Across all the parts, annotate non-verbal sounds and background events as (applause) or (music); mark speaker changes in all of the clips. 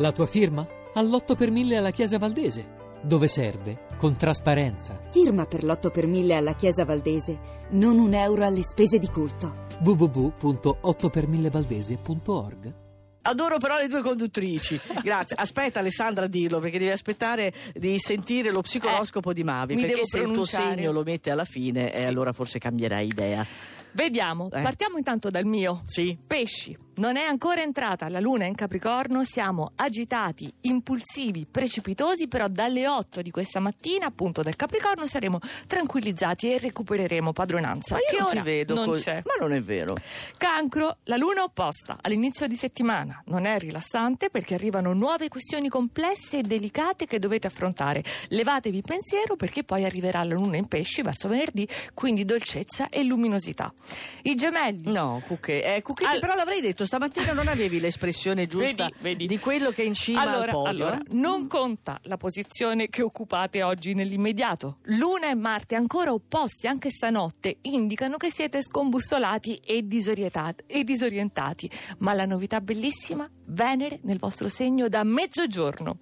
Speaker 1: La tua firma? All'8 per 1000 alla Chiesa Valdese. Dove serve? Con trasparenza.
Speaker 2: Firma per l'8 per 1000 alla Chiesa Valdese, non un euro alle spese di culto.
Speaker 1: www.8per1000valdese.org
Speaker 3: Adoro però le due conduttrici. Grazie. Aspetta Alessandra a dirlo perché devi aspettare di sentire lo psicoroscopo di Mavi.
Speaker 4: mi
Speaker 3: Perché
Speaker 4: devo
Speaker 3: se il tuo segno lo mette alla fine, eh,
Speaker 4: Sì.
Speaker 3: allora forse cambierai idea.
Speaker 4: Vediamo,
Speaker 3: Eh.
Speaker 4: partiamo intanto dal mio.
Speaker 3: Sì.
Speaker 4: Pesci, non è ancora entrata la luna in Capricorno, siamo agitati, impulsivi, precipitosi, però dalle 8 di questa mattina, appunto del Capricorno, saremo tranquillizzati e recupereremo padronanza.
Speaker 3: Ma io
Speaker 4: che
Speaker 3: non
Speaker 4: ora
Speaker 3: vedo
Speaker 4: non
Speaker 3: così.
Speaker 4: c'è.
Speaker 3: Ma non è vero.
Speaker 4: Cancro, la luna opposta all'inizio di settimana. Non è rilassante perché arrivano nuove questioni complesse e delicate che dovete affrontare. Levatevi pensiero perché poi arriverà la luna in pesci verso venerdì, quindi dolcezza e luminosità. I gemelli.
Speaker 3: No, Cucche. Eh, Cucchetti,
Speaker 4: Al-
Speaker 3: però l'avrei detto, stamattina non avevi l'espressione (laughs) giusta
Speaker 4: Vedi, vedi.
Speaker 3: di quello che è in cima al
Speaker 4: Allora,
Speaker 3: podio.
Speaker 4: allora,
Speaker 3: eh?
Speaker 4: non conta la posizione che occupate oggi nell'immediato. Luna e Marte, ancora opposti anche stanotte, indicano che siete scombussolati e e disorientati. Ma la novità bellissima, Venere nel vostro segno da mezzogiorno.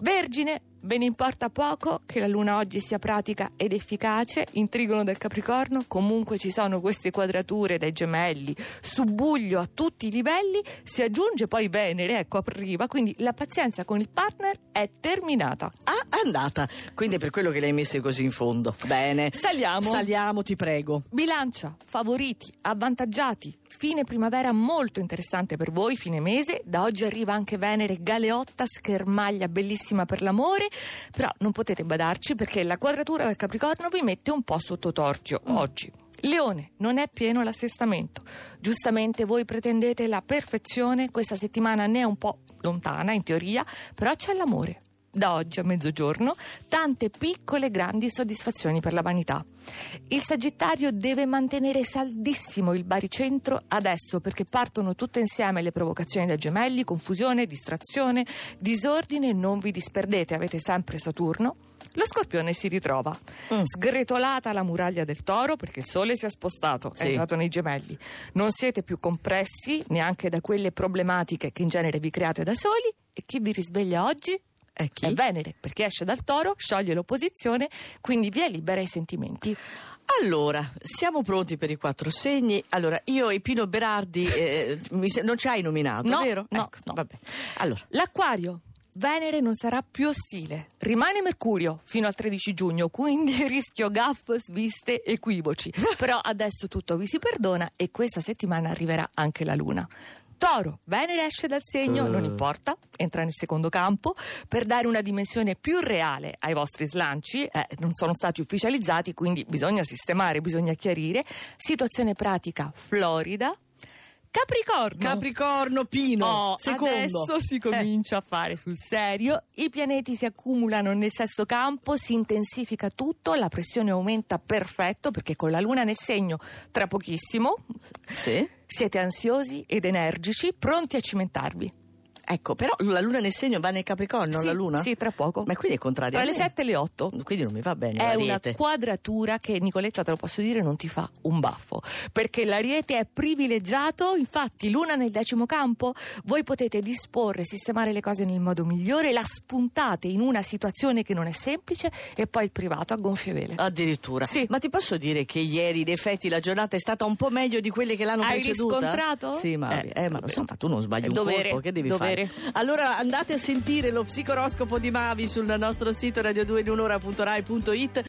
Speaker 4: Vergine, ve ne importa poco che la luna oggi sia pratica ed efficace, in trigono del Capricorno, comunque ci sono queste quadrature dai gemelli, subbuglio a tutti i livelli, si aggiunge poi Venere, ecco arriva, quindi la pazienza con il partner è terminata.
Speaker 3: Ah, andata. Quindi è per quello che le hai messe così in fondo. Bene.
Speaker 4: Saliamo.
Speaker 3: Saliamo, ti prego.
Speaker 4: Bilancia, favoriti, avvantaggiati, fine primavera molto interessante per voi, fine mese, da oggi arriva anche Venere Galeotta, schermaglia bellissima per l'amore, però non potete badarci perché la quadratura del Capricorno vi mette un po' sotto torchio oggi. Leone, non è pieno l'assestamento. Giustamente voi pretendete la perfezione, questa settimana ne è un po' lontana in teoria, però c'è l'amore. Da oggi a mezzogiorno, tante piccole e grandi soddisfazioni per la vanità. Il Sagittario deve mantenere saldissimo il baricentro adesso perché partono tutte insieme le provocazioni dai gemelli, confusione, distrazione, disordine, non vi disperdete, avete sempre Saturno. Lo scorpione si ritrova,
Speaker 3: Mm.
Speaker 4: sgretolata la muraglia del toro perché il sole si è spostato,
Speaker 3: Sì.
Speaker 4: è entrato nei gemelli. Non siete più compressi neanche da quelle problematiche che in genere vi create da soli e chi vi risveglia oggi?
Speaker 3: Chi?
Speaker 4: È Venere, perché esce dal toro, scioglie l'opposizione, quindi via libera i sentimenti.
Speaker 3: Allora, siamo pronti per i quattro segni. Allora, io e Pino Berardi eh, (laughs) non ci hai nominato,
Speaker 4: No,
Speaker 3: vero?
Speaker 4: no,
Speaker 3: Ecco,
Speaker 4: no.
Speaker 3: Vabbè. Allora,
Speaker 4: L'acquario. Venere non sarà più ostile. Rimane Mercurio fino al 13 giugno, quindi (laughs) rischio gaff, sviste, equivoci. (laughs) Però adesso tutto vi si perdona e questa settimana arriverà anche la Luna. Toro, Venere esce dal segno, non importa, entra nel secondo campo per dare una dimensione più reale ai vostri slanci, eh, non sono stati ufficializzati, quindi bisogna sistemare, bisogna chiarire. Situazione pratica florida. Capricorno.
Speaker 3: Capricorno, Pino,
Speaker 4: Oh,
Speaker 3: secondo.
Speaker 4: adesso si comincia a fare sul serio. I pianeti si accumulano nel sesto campo, si intensifica tutto, la pressione aumenta perfetto perché con la luna nel segno tra pochissimo
Speaker 3: Sì.
Speaker 4: siete ansiosi ed energici, pronti a cimentarvi.
Speaker 3: Ecco, però la luna nel segno va nel Capricorno,
Speaker 4: sì,
Speaker 3: la luna?
Speaker 4: Sì, tra poco.
Speaker 3: Ma quindi è contraria
Speaker 4: Tra le
Speaker 3: me.
Speaker 4: 7 e le 8.
Speaker 3: Quindi non mi va bene
Speaker 4: È una quadratura che Nicoletta te lo posso dire non ti fa un baffo perché l'ariete è privilegiato infatti luna nel decimo campo voi potete disporre sistemare le cose nel modo migliore la spuntate in una situazione che non è semplice e poi il privato a gonfie vele
Speaker 3: Addirittura.
Speaker 4: Sì.
Speaker 3: Ma ti posso dire che ieri, in effetti, la giornata è stata un po' meglio di quelle che l'hanno
Speaker 4: Hai
Speaker 3: preceduta?
Speaker 4: riscontrato?
Speaker 3: Sì, ma,
Speaker 4: Eh,
Speaker 3: eh, ma
Speaker 4: vabbè.
Speaker 3: insomma, tu non sbagli
Speaker 4: È
Speaker 3: un
Speaker 4: dovere,
Speaker 3: colpo, che devi
Speaker 4: dovere.
Speaker 3: fare? Allora andate a sentire lo psicoroscopo di Mavi sul nostro sito radio2 di un'ora.rai.it